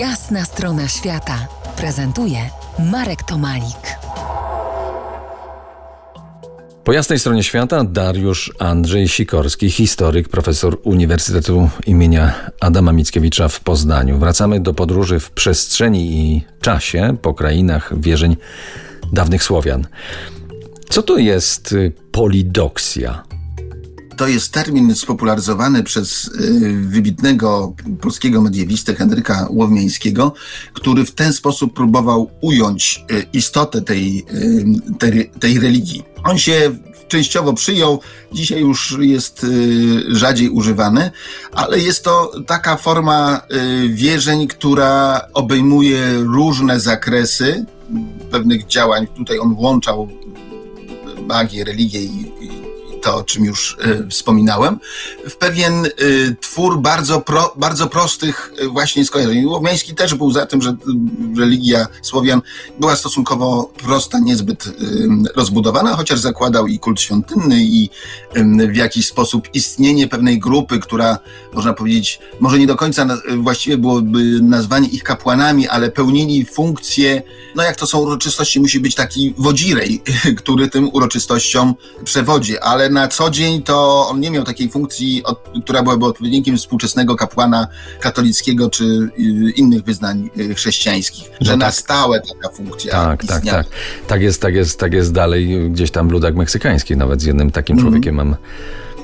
Jasna strona świata prezentuje Marek Tomalik. Po jasnej stronie świata Dariusz Andrzej Sikorski, historyk, profesor Uniwersytetu imienia Adama Mickiewicza w Poznaniu. Wracamy do podróży w przestrzeni i czasie po krainach wierzeń dawnych Słowian. Co to jest y, polidoksja? To jest termin spopularyzowany przez y, wybitnego polskiego mediewistę Henryka Łowmiańskiego, który w ten sposób próbował ująć y, istotę tej, y, tej, tej religii. On się częściowo przyjął, dzisiaj już jest rzadziej używany, ale jest to taka forma wierzeń, która obejmuje różne zakresy pewnych działań. Tutaj on włączał magię, religię i, to, o czym już y, wspominałem, w pewien y, twór bardzo, pro, bardzo prostych y, właśnie skojarzeń. Łomiański też był za tym, że religia Słowian była stosunkowo prosta, niezbyt rozbudowana, chociaż zakładał i kult świątynny i w jakiś sposób istnienie pewnej grupy, która można powiedzieć, może nie do końca właściwie byłoby nazwanie ich kapłanami, ale pełnili funkcję, no jak to są uroczystości, musi być taki wodzirej, który tym uroczystościom przewodzi, ale na co dzień to on nie miał takiej funkcji, która byłaby odpowiednikiem współczesnego kapłana katolickiego czy y, innych wyznań y, chrześcijańskich, no że tak. na stałe taka funkcja Tak, tak, tak. Tak jest, tak jest, tak jest dalej gdzieś tam w ludach meksykańskich, nawet z jednym takim mm. człowiekiem mam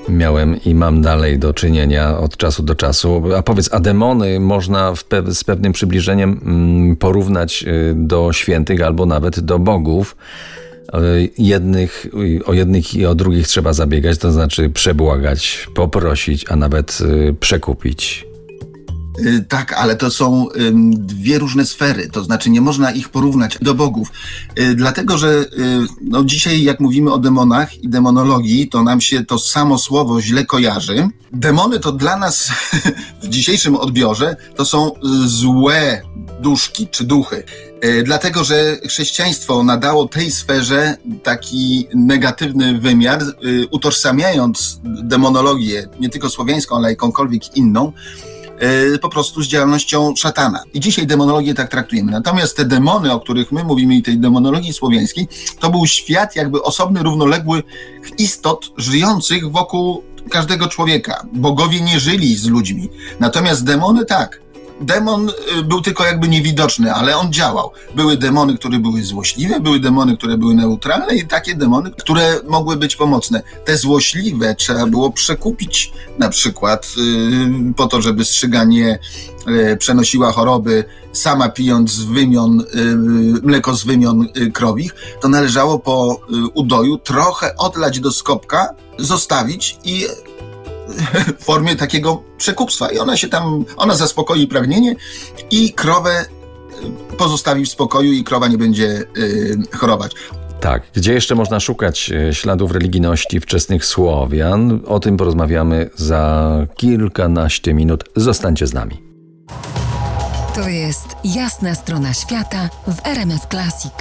miałem i mam dalej do czynienia od czasu do czasu. A powiedz, a demony można pe z pewnym przybliżeniem mm, porównać y, do świętych albo nawet do bogów jednych, o jednych i o drugich trzeba zabiegać, to znaczy przebłagać, poprosić, a nawet y, przekupić. Y, tak, ale to są dwie różne sfery, to znaczy nie można ich porównać do bogów. Dlatego, że no dzisiaj, jak mówimy o demonach i demonologii, to nam się to samo słowo źle kojarzy. Demony to dla nas w dzisiejszym odbiorze to są złe duszki czy duchy. E, dlatego, że chrześcijaństwo nadało tej sferze taki negatywny wymiar, e, utożsamiając demonologię, nie tylko słowiańską, ale jakąkolwiek inną, e, po prostu z działalnością szatana. I dzisiaj demonologię tak traktujemy. Natomiast te demony, o których my mówimy i tej demonologii słowiańskiej, to był świat jakby osobny, równoległy istot żyjących wokół każdego człowieka. Bogowie nie żyli z ludźmi. Natomiast demony tak demon y, był tylko jakby niewidoczny, ale on działał. Były demony, które były złośliwe, były demony, które były neutralne i takie demony, które mogły być pomocne. Te złośliwe trzeba było przekupić na przykład yy, po to, żeby strzyga nie yy, przenosiła choroby sama pijąc z wymion, mleko z wymion y, krowich, to należało po y, udoju trochę odlać do skopka, zostawić i w formie takiego przekupstwa i ona się tam, ona zaspokoi pragnienie i krowę y, pozostawi w spokoju i krowa nie będzie y, chorować. Tak, gdzie jeszcze można szukać y, śladów religijności wczesnych Słowian? O tym porozmawiamy za kilkanaście minut. Zostańcie z nami. To jest jasna strona świata w RMS Classic.